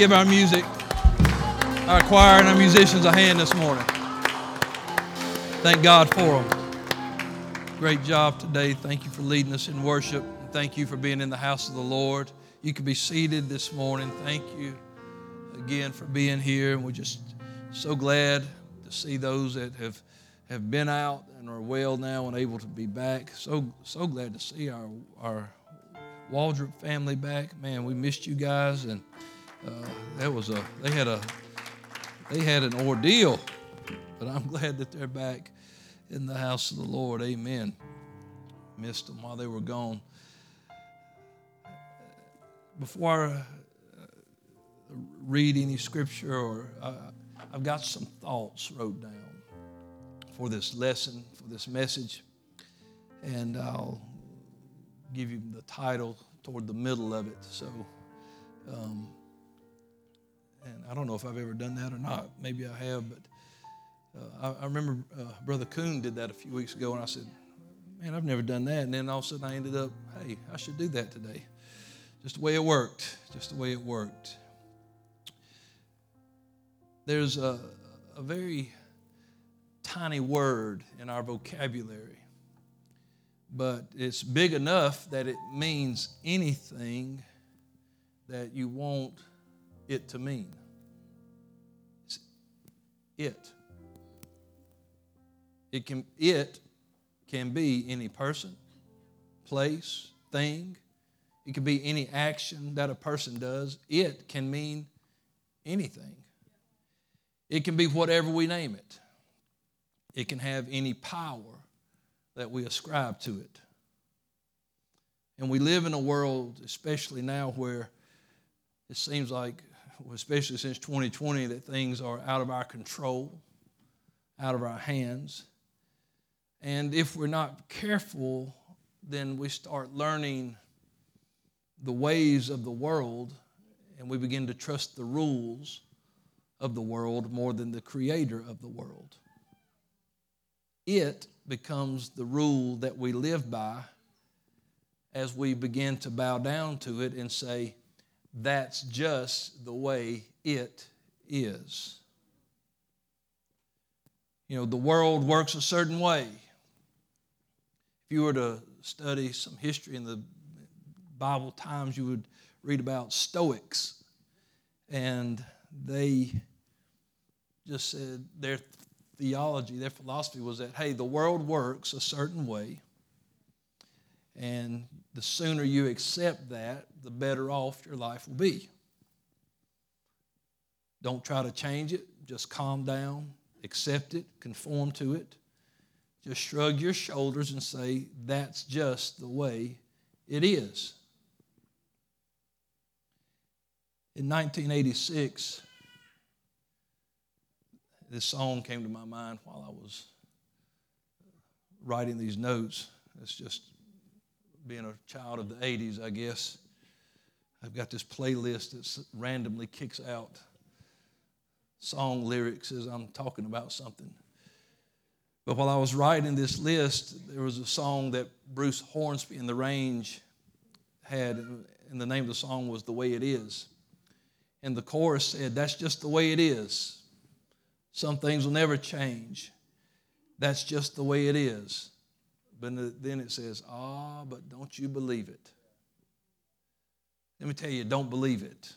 give our music, our choir, and our musicians a hand this morning. Thank God for them. Great job today. Thank you for leading us in worship. Thank you for being in the house of the Lord. You can be seated this morning. Thank you again for being here. And we're just so glad to see those that have, have been out and are well now and able to be back. So so glad to see our our Waldrop family back. Man, we missed you guys and uh, that was a they had a they had an ordeal, but I'm glad that they're back in the house of the Lord. Amen. Missed them while they were gone. Before I uh, read any scripture, or uh, I've got some thoughts wrote down for this lesson, for this message, and I'll give you the title toward the middle of it. So. Um, and I don't know if I've ever done that or not. Maybe I have, but uh, I, I, remember uh, Brother Coon did that a few weeks ago, and I said, Man, I've never done that. And then all of a sudden I ended up, Hey, I should do that today. Just the way it worked. Just the way it worked. There's a, a very tiny word in our vocabulary, but it's big enough that it means anything that you want it to mean. It's it. It can it can be any person, place, thing. It can be any action that a person does. It can mean anything. It can be whatever we name it. It can have any power that we ascribe to it. And we live in a world, especially now, where it seems like especially since 2020, that things are out of our control, out of our hands. And if we're not careful, then we start learning the ways of the world and we begin to trust the rules of the world more than the creator of the world. It becomes the rule that we live by as we begin to bow down to it and say, that's just the way it is. You know, the world works a certain way. If you were to study some history in the Bible times, you would read about Stoics. And they just said their theology, their philosophy was that, hey, the world works a certain way. And the sooner you accept that, the better off your life will be. Don't try to change it. Just calm down, accept it, conform to it. Just shrug your shoulders and say, that's just the way it is. In 1986, this song came to my mind while I was writing these notes. It's just being a child of the 80s, I guess. I've got this playlist that randomly kicks out song lyrics as I'm talking about something. But while I was writing this list, there was a song that Bruce Hornsby and the Range had, and the name of the song was The Way It Is. And the chorus said, That's just the way it is. Some things will never change. That's just the way it is. But then it says, Ah, but don't you believe it? Let me tell you, don't believe it.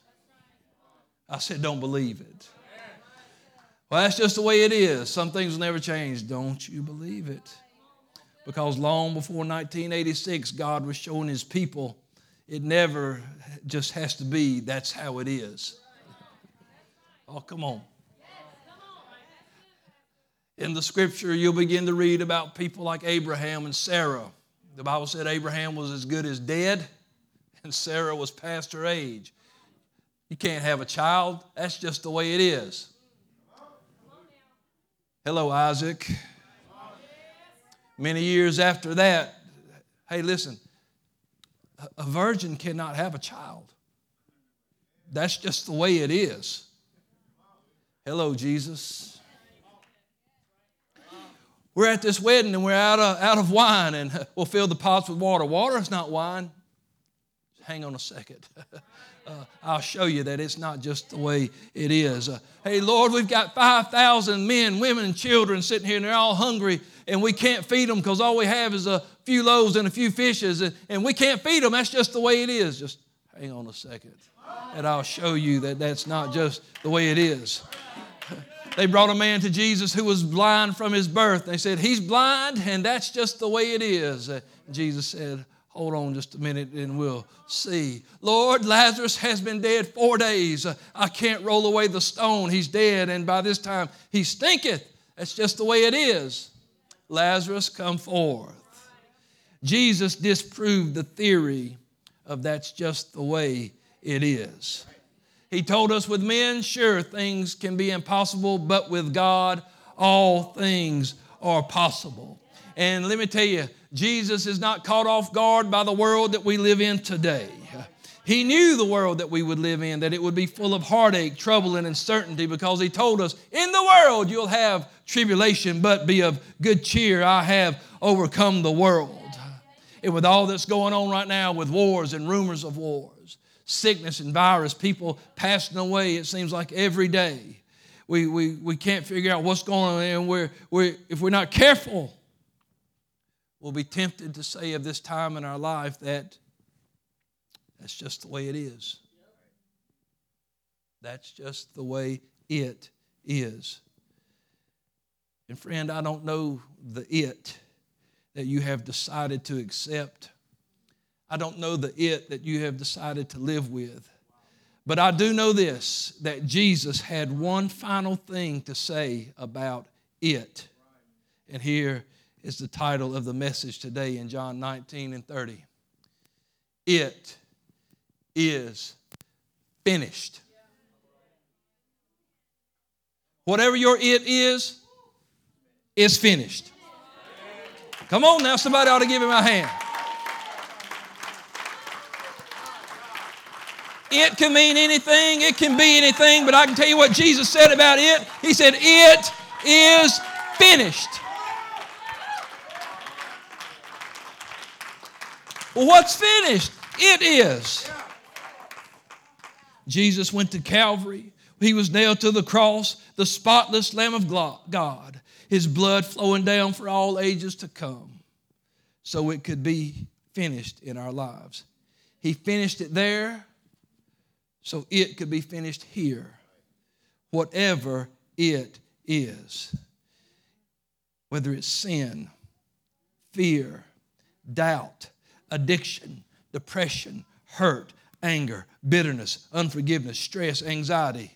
I said, don't believe it. Well, that's just the way it is. Some things will never change. Don't you believe it? Because long before 1986, God was showing his people it never just has to be, that's how it is. Oh, come on. In the scripture, you'll begin to read about people like Abraham and Sarah. The Bible said Abraham was as good as dead and Sarah was past her age. You can't have a child. That's just the way it is. Hello, Isaac. Many years after that, hey, listen, a virgin cannot have a child. That's just the way it is. Hello, Jesus. We're at this wedding and we're out of, out of wine and we'll fill the pots with water. Water is not wine. hang on a second. uh, I'll show you that it's not just the way it is. Uh, hey, Lord, we've got 5,000 men, women, and children sitting here, and they're all hungry, and we can't feed them because all we have is a few loaves and a few fishes, and, and we can't feed them. That's just the way it is. Just hang on a second, and I'll show you that that's not just the way it is. They brought a man to Jesus who was blind from his birth. They said, He's blind, and that's just the way it is. Uh, Jesus said, Hold on just a minute and we'll see. Lord, Lazarus has been dead four days. I can't roll away the stone. He's dead, and by this time he stinketh. That's just the way it is. Lazarus, come forth. Jesus disproved the theory of that's just the way it is. He told us with men, sure, things can be impossible, but with God, all things are possible. And let me tell you, Jesus is not caught off guard by the world that we live in today. He knew the world that we would live in, that it would be full of heartache, trouble, and uncertainty because He told us, In the world you'll have tribulation, but be of good cheer. I have overcome the world. And with all that's going on right now, with wars and rumors of wars, sickness and virus, people passing away, it seems like every day. We, we, we can't figure out what's going on, and we're, we're, if we're not careful, we'll be tempted to say of this time in our life that that's just the way it is. That's just the way it is. And friend, I don't know the it that you have decided to accept. I don't know the it that you have decided to live with. But I do know this that Jesus had one final thing to say about it. And here is the title of the message today in John 19 and 30. It is finished. Whatever your it is, is finished. Come on now, somebody ought to give him a hand. It can mean anything, it can be anything, but I can tell you what Jesus said about it. He said, It is finished. Well, what's finished? It is. Jesus went to Calvary. He was nailed to the cross, the spotless Lamb of God, his blood flowing down for all ages to come, so it could be finished in our lives. He finished it there, so it could be finished here, whatever it is. Whether it's sin, fear, doubt, addiction, depression, hurt, anger, bitterness, unforgiveness, stress, anxiety.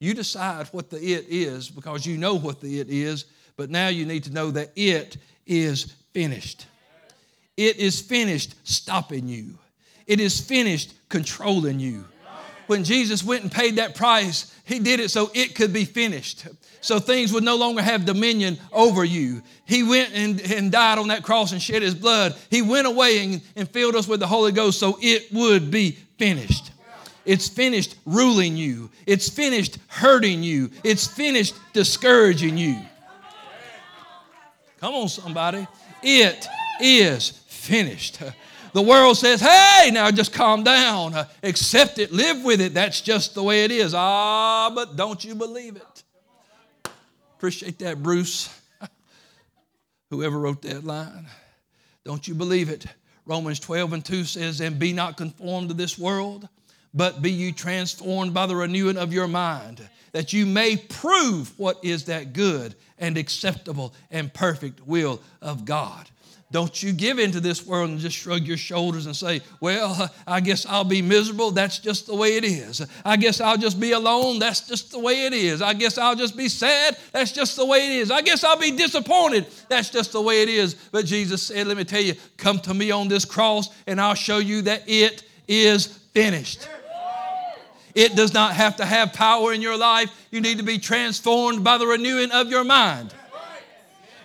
You decide what the it is because you know what the it is, but now you need to know that it is finished. It is finished stopping you, it is finished controlling you. When Jesus went and paid that price, he did it so it could be finished so things would no longer have dominion over you. He went and, and died on that cross and shed his blood. He went away and, and filled us with the Holy Ghost so it would be finished. It's finished ruling you, it's finished hurting you, it's finished discouraging you. Come on, somebody. It is finished. The world says, hey, now just calm down. Accept it, live with it. That's just the way it is. Ah, but don't you believe it? Appreciate that, Bruce. Whoever wrote that line. Don't you believe it? Romans 12 and 2 says, And be not conformed to this world, but be you transformed by the renewing of your mind, that you may prove what is that good and acceptable and perfect will of God. Don't you give into this world and just shrug your shoulders and say, Well, I guess I'll be miserable. That's just the way it is. I guess I'll just be alone. That's just the way it is. I guess I'll just be sad. That's just the way it is. I guess I'll be disappointed. That's just the way it is. But Jesus said, Let me tell you, come to me on this cross and I'll show you that it is finished. It does not have to have power in your life. You need to be transformed by the renewing of your mind.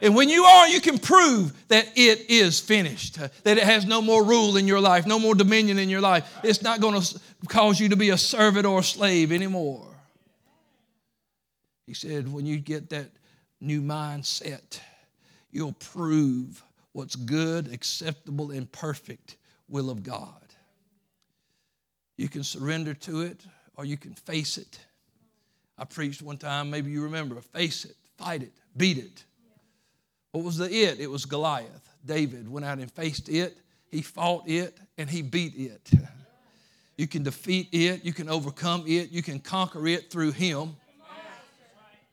And when you are, you can prove that it is finished, uh, that it has no more rule in your life, no more dominion in your life. It's not going to cause you to be a servant or a slave anymore. He said, when you get that new mindset, you'll prove what's good, acceptable, and perfect will of God. You can surrender to it or you can face it. I preached one time, maybe you remember, face it, fight it, beat it. What was the it? It was Goliath. David went out and faced it, he fought it, and he beat it. You can defeat it, you can overcome it, you can conquer it through him.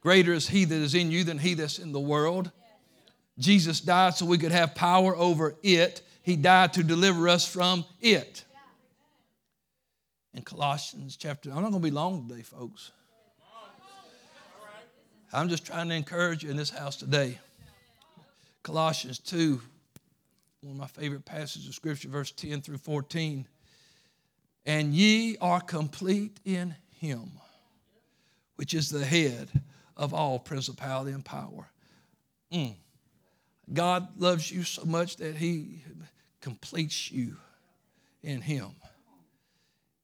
Greater is he that is in you than he that's in the world. Jesus died so we could have power over it. He died to deliver us from it. In Colossians chapter, I'm not going to be long today, folks. I'm just trying to encourage you in this house today. Colossians 2, one of my favorite passages of Scripture, verse 10 through 14. And ye are complete in him, which is the head of all principality and power. Mm. God loves you so much that he completes you in him.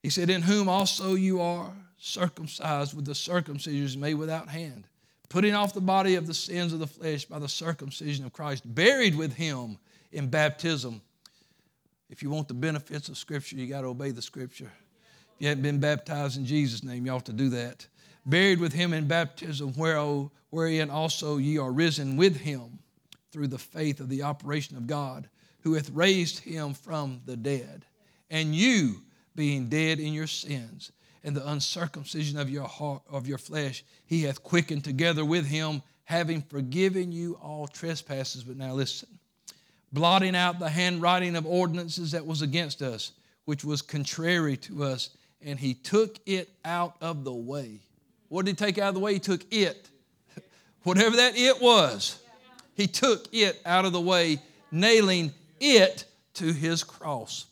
He said, In whom also you are circumcised with the circumcision made without hand, putting off the body of the sins of the flesh by the circumcision of Christ, buried with him in baptism. If you want the benefits of Scripture, you got to obey the Scripture. If you haven't been baptized in Jesus' name, you ought to do that. Buried with him in baptism, oh, wherein also ye are risen with him through the faith of the operation of God, who hath raised him from the dead. And you, being dead in your sins and the uncircumcision of your heart of your flesh. He hath quickened together with him having forgiven you all trespasses. But now listen. Blotting out the handwriting of ordinances that was against us which was contrary to us and he took it out of the way. What did he take out of the way? He took it. Whatever that it was he took it out of the way nailing it to his cross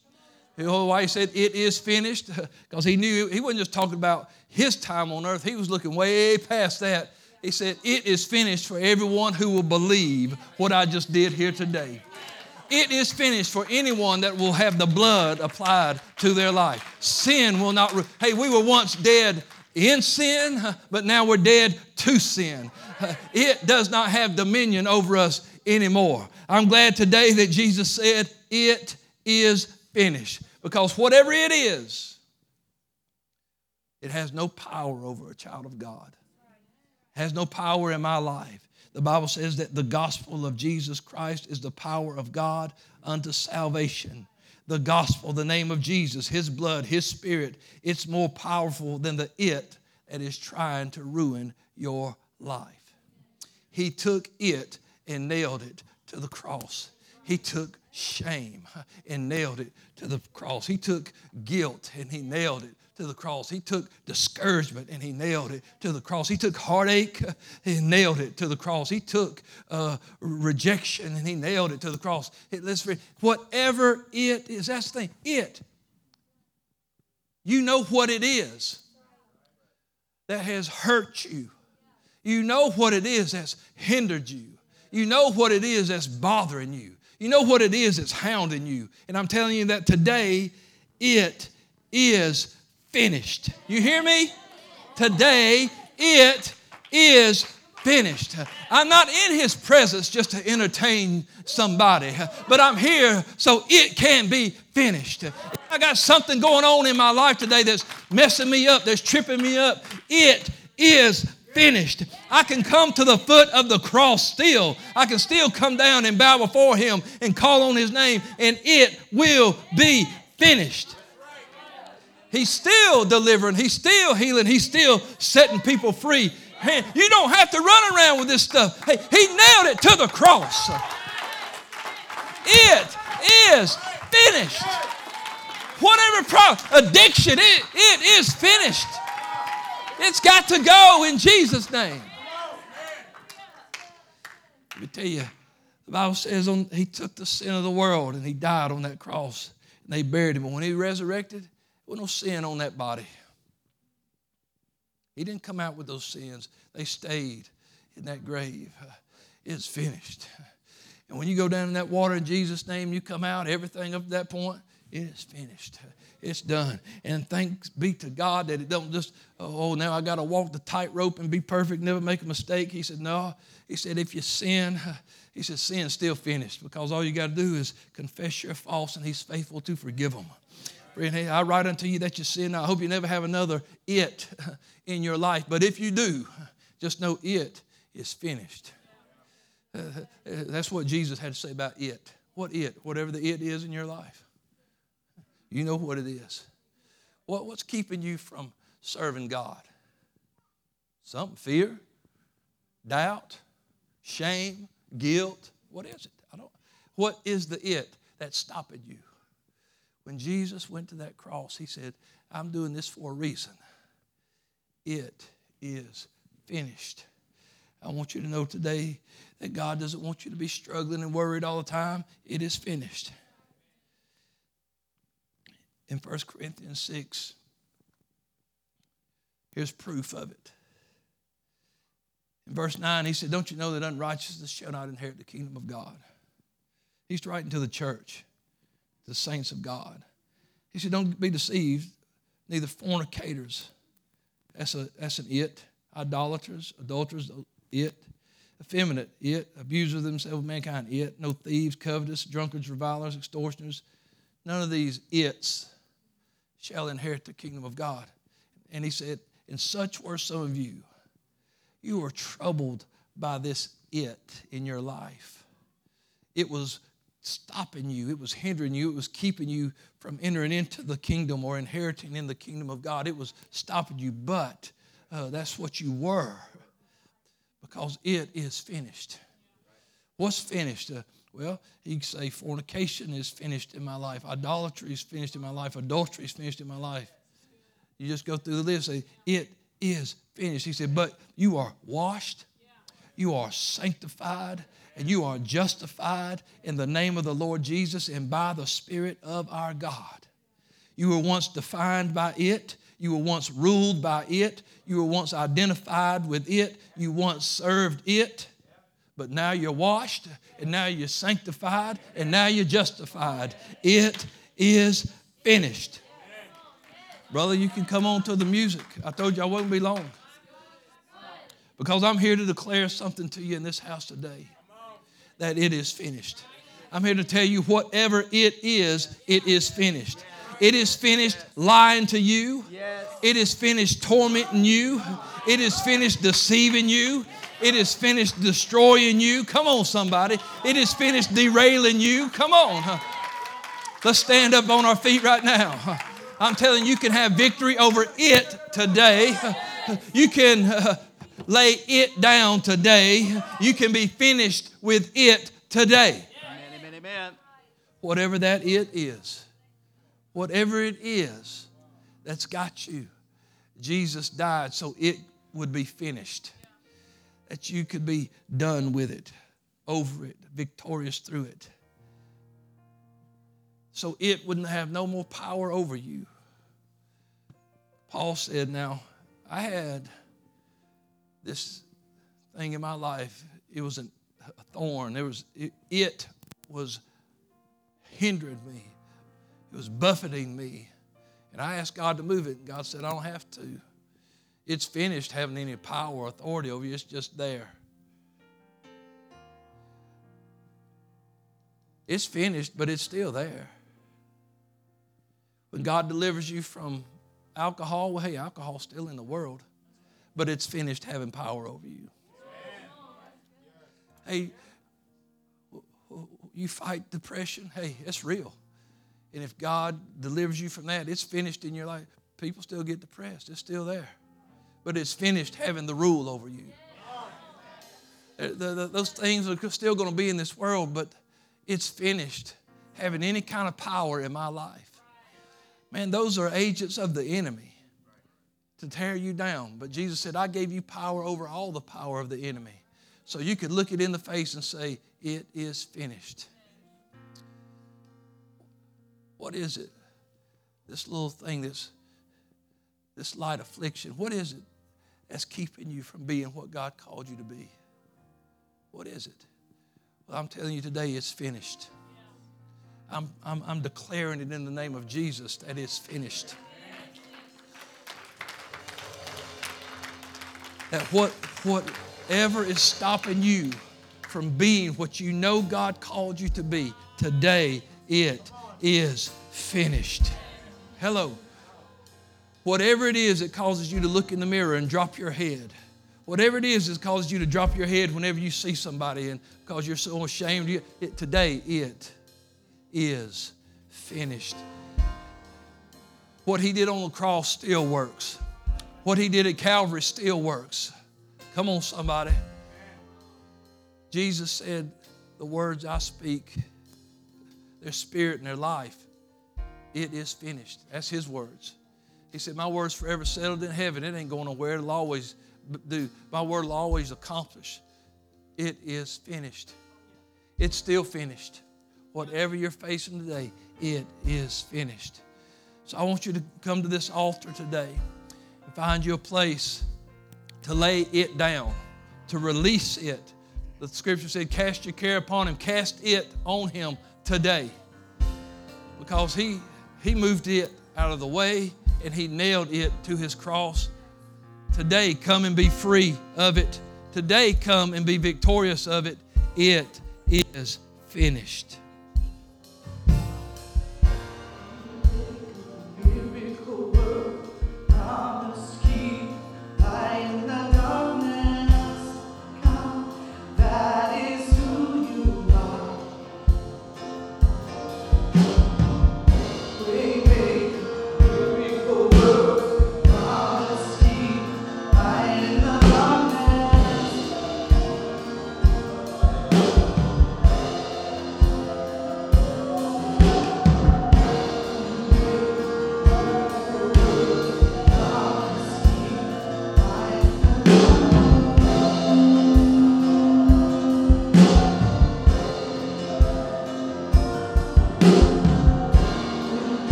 why he said it is finished? Because he knew he wasn't just talking about his time on earth, he was looking way past that. He said, It is finished for everyone who will believe what I just did here today. It is finished for anyone that will have the blood applied to their life. Sin will not. Re- hey, we were once dead in sin, but now we're dead to sin. It does not have dominion over us anymore. I'm glad today that Jesus said, It is finished. Because whatever it is, it has no power over a child of God. It has no power in my life. The Bible says that the gospel of Jesus Christ is the power of God unto salvation. The gospel, the name of Jesus, His blood, His spirit, it's more powerful than the it that is trying to ruin your life. He took it and nailed it to the cross. He took shame and nailed it to the cross. He took guilt and he nailed it to the cross. He took discouragement and he nailed it to the cross. He took heartache and nailed it to the cross. He took uh, rejection and he nailed it to the cross. It, listen, whatever it is, that's the thing. It. You know what it is that has hurt you. You know what it is that's hindered you. You know what it is that's bothering you. You know what it is that's hounding you. And I'm telling you that today it is finished. You hear me? Today it is finished. I'm not in his presence just to entertain somebody, but I'm here so it can be finished. I got something going on in my life today that's messing me up, that's tripping me up. It is finished. I can come to the foot of the cross still. I can still come down and bow before Him and call on His name, and it will be finished. He's still delivering, He's still healing, He's still setting people free. You don't have to run around with this stuff. Hey, He nailed it to the cross. It is finished. Whatever problem, addiction, it, it is finished. It's got to go in Jesus' name. Let me tell you, the Bible says on, he took the sin of the world and he died on that cross. And they buried him. And when he resurrected, there was no sin on that body. He didn't come out with those sins. They stayed in that grave. It's finished. And when you go down in that water in Jesus' name, you come out, everything up to that point, it is finished. It's done. And thanks be to God that it don't just, oh, now I got to walk the tightrope and be perfect, never make a mistake. He said, no. He said, if you sin, he said, sin's still finished because all you got to do is confess your faults and he's faithful to forgive them. Friend, I write unto you that you sin. I hope you never have another it in your life. But if you do, just know it is finished. Uh, that's what Jesus had to say about it. What it? Whatever the it is in your life. You know what it is. What, what's keeping you from serving God? Something, fear, doubt, shame, guilt. What is it? I don't. What is the it that's stopping you? When Jesus went to that cross, he said, I'm doing this for a reason. It is finished. I want you to know today that God doesn't want you to be struggling and worried all the time. It is finished. In 1 Corinthians 6, here's proof of it. In verse 9, he said, Don't you know that unrighteousness shall not inherit the kingdom of God? He's writing to the church, the saints of God. He said, Don't be deceived, neither fornicators. That's, a, that's an it. Idolaters, adulterers, it. Effeminate, it. Abusers of themselves, of mankind, it. No thieves, covetous, drunkards, revilers, extortioners. None of these its shall inherit the kingdom of God. And he said, And such were some of you you were troubled by this it in your life. It was stopping you, it was hindering you, it was keeping you from entering into the kingdom or inheriting in the kingdom of God. It was stopping you, but uh, that's what you were because it is finished. What's finished? Uh, well, can say fornication is finished in my life, idolatry is finished in my life, adultery is finished in my life. You just go through the list, say, it is finished. He said, But you are washed, you are sanctified, and you are justified in the name of the Lord Jesus and by the Spirit of our God. You were once defined by it. You were once ruled by it. You were once identified with it. You once served it. But now you're washed, and now you're sanctified, and now you're justified. It is finished. Brother, you can come on to the music. I told you I wouldn't be long. Because I'm here to declare something to you in this house today that it is finished. I'm here to tell you whatever it is, it is finished. It is finished lying to you. It is finished tormenting you. It is finished deceiving you. It is finished destroying you. Come on, somebody. It is finished derailing you. Come on. Let's stand up on our feet right now. I'm telling you, you can have victory over it today. You can uh, lay it down today. You can be finished with it today. Amen, amen, amen. Whatever that it is, whatever it is that's got you, Jesus died so it would be finished, that you could be done with it, over it, victorious through it so it wouldn't have no more power over you. Paul said, Now, I had this thing in my life. It was a thorn. There was it, it was hindering me. It was buffeting me. And I asked God to move it. And God said, I don't have to. It's finished having any power or authority over you. It's just there. It's finished, but it's still there. When God delivers you from alcohol, well, hey, alcohol's still in the world, but it's finished having power over you. Hey, you fight depression, hey, it's real. And if God delivers you from that, it's finished in your life. People still get depressed, it's still there. But it's finished having the rule over you. The, the, those things are still going to be in this world, but it's finished having any kind of power in my life. Man, those are agents of the enemy to tear you down. But Jesus said, I gave you power over all the power of the enemy. So you could look it in the face and say, It is finished. What is it? This little thing that's this light affliction, what is it that's keeping you from being what God called you to be? What is it? Well, I'm telling you today, it's finished. I'm, I'm, I'm declaring it in the name of Jesus that it's finished. That what, whatever is stopping you from being what you know God called you to be, today it is finished. Hello. Whatever it is that causes you to look in the mirror and drop your head, whatever it is that causes you to drop your head whenever you see somebody and because you're so ashamed, it, today it is finished. What he did on the cross still works. What he did at Calvary still works. Come on, somebody. Jesus said, The words I speak, their spirit and their life, it is finished. That's his words. He said, My word's forever settled in heaven. It ain't going nowhere. It'll always do. My word will always accomplish. It is finished. It's still finished. Whatever you're facing today, it is finished. So I want you to come to this altar today and find you a place to lay it down, to release it. The scripture said, Cast your care upon him, cast it on him today. Because he, he moved it out of the way and He nailed it to His cross. Today, come and be free of it. Today, come and be victorious of it. It is finished.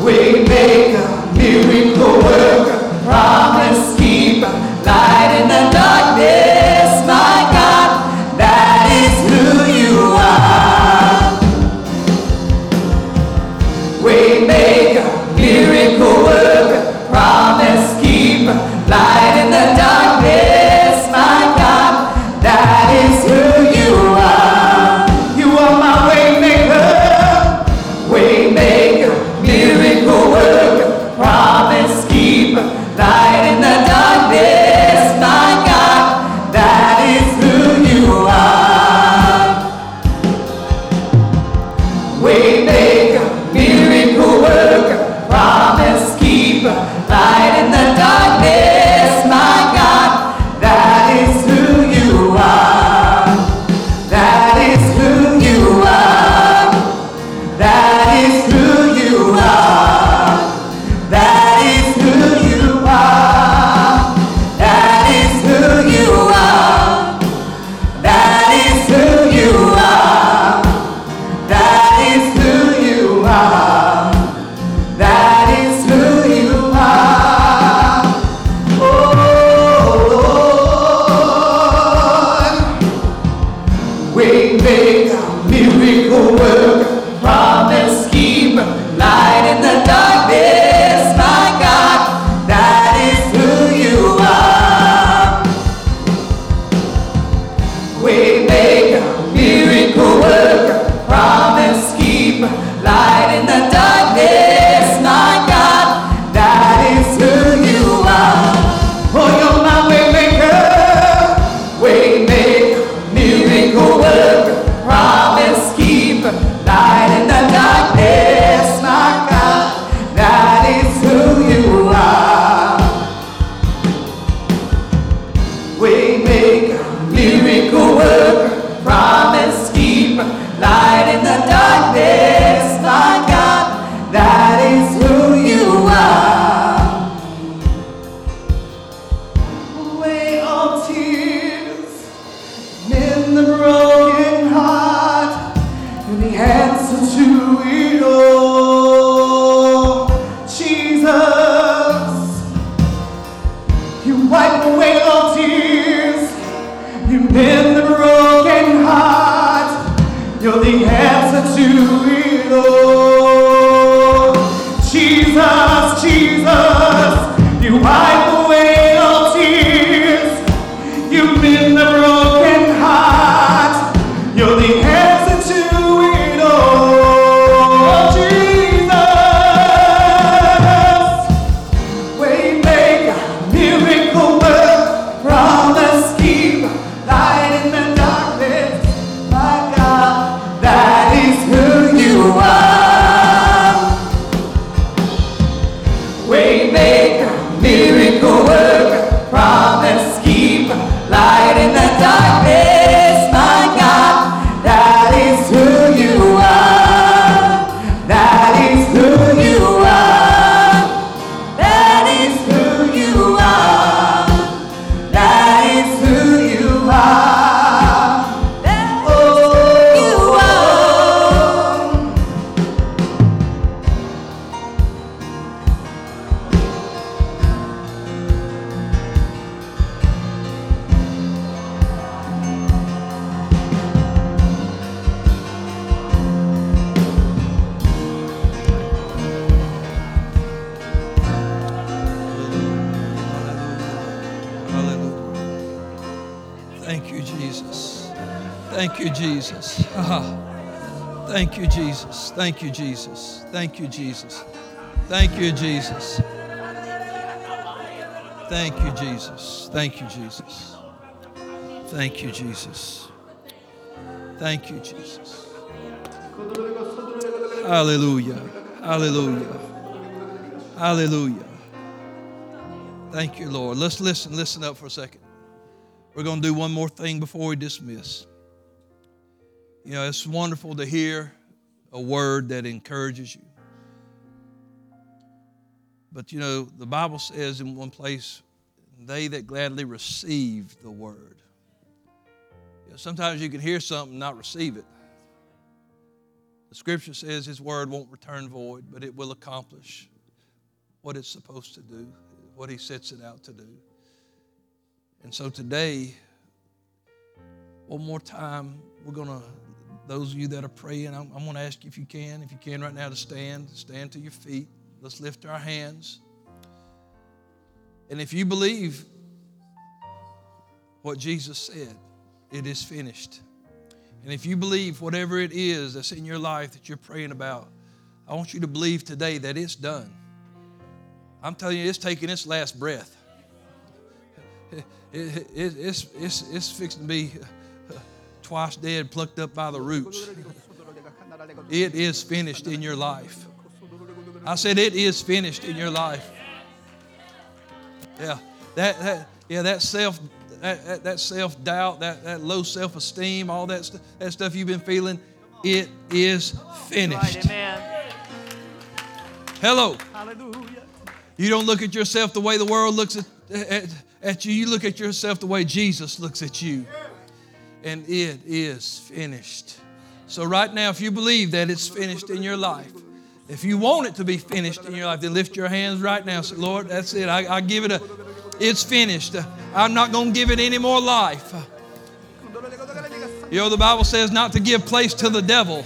Who you We make a miracle. Thank you, Jesus. Thank you, Jesus. Thank you, Jesus. Thank you, Jesus. Thank you, Jesus. Thank you, Jesus. Hallelujah. Hallelujah. Hallelujah. Thank you, Lord. Let's listen. Listen up for a second. We're going to do one more thing before we dismiss. You know, it's wonderful to hear a word that encourages you. But you know, the Bible says in one place, they that gladly receive the word. You know, sometimes you can hear something and not receive it. The scripture says his word won't return void, but it will accomplish what it's supposed to do, what he sets it out to do. And so today, one more time, we're going to, those of you that are praying, I'm, I'm going to ask you if you can, if you can right now, to stand, stand to your feet. Let's lift our hands. And if you believe what Jesus said, it is finished. And if you believe whatever it is that's in your life that you're praying about, I want you to believe today that it's done. I'm telling you, it's taking its last breath. It, it, it's, it's, it's fixing to be twice dead, plucked up by the roots. It is finished in your life. I said, It is finished in your life. Yeah, that, that yeah, that self that, that, that self doubt, that, that low self esteem, all that, st- that stuff you've been feeling, it is finished. Right, amen. Hello. Hallelujah. You don't look at yourself the way the world looks at, at, at you, you look at yourself the way Jesus looks at you. And it is finished. So, right now, if you believe that it's finished in your life, if you want it to be finished in your life, then lift your hands right now. Say, Lord, that's it. I, I give it a, it's finished. I'm not going to give it any more life. You know, the Bible says not to give place to the devil.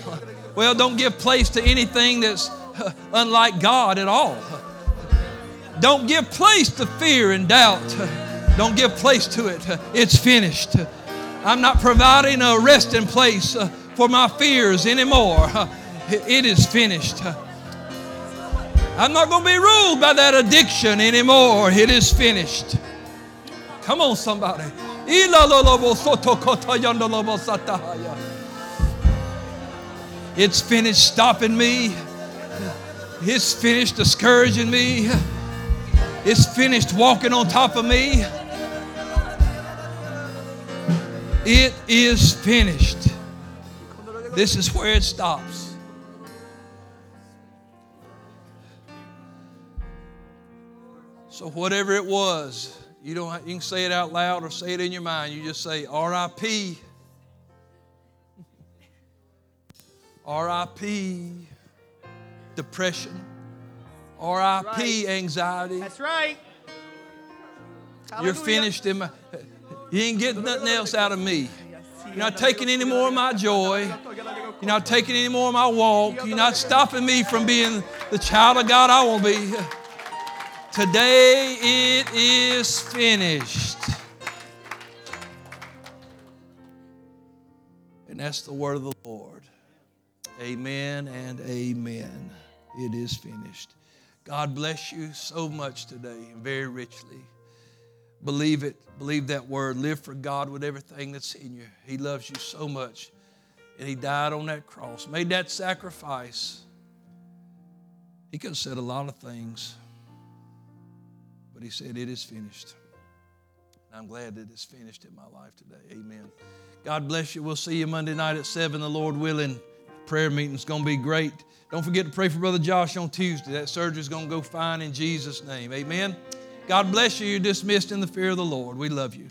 Well, don't give place to anything that's unlike God at all. Don't give place to fear and doubt. Don't give place to it. It's finished. I'm not providing a resting place for my fears anymore. It is finished. I'm not going to be ruled by that addiction anymore. It is finished. Come on, somebody. It's finished stopping me. It's finished discouraging me. It's finished walking on top of me. It is finished. This is where it stops. So, whatever it was, you don't you can say it out loud or say it in your mind. You just say R.I.P. R.I.P. Depression. R.I.P. Anxiety. That's right. You're finished in my. You ain't getting nothing else out of me. You're not taking any more of my joy. You're not taking any more of my walk. You're not stopping me from being the child of God I want to be. Today it is finished. And that's the word of the Lord. Amen and amen. It is finished. God bless you so much today and very richly. Believe it. Believe that word. Live for God with everything that's in you. He loves you so much. And He died on that cross, made that sacrifice. He could have said a lot of things. But he said, It is finished. And I'm glad that it's finished in my life today. Amen. God bless you. We'll see you Monday night at 7, the Lord willing. Prayer meeting's going to be great. Don't forget to pray for Brother Josh on Tuesday. That surgery's going to go fine in Jesus' name. Amen. God bless you. You're dismissed in the fear of the Lord. We love you.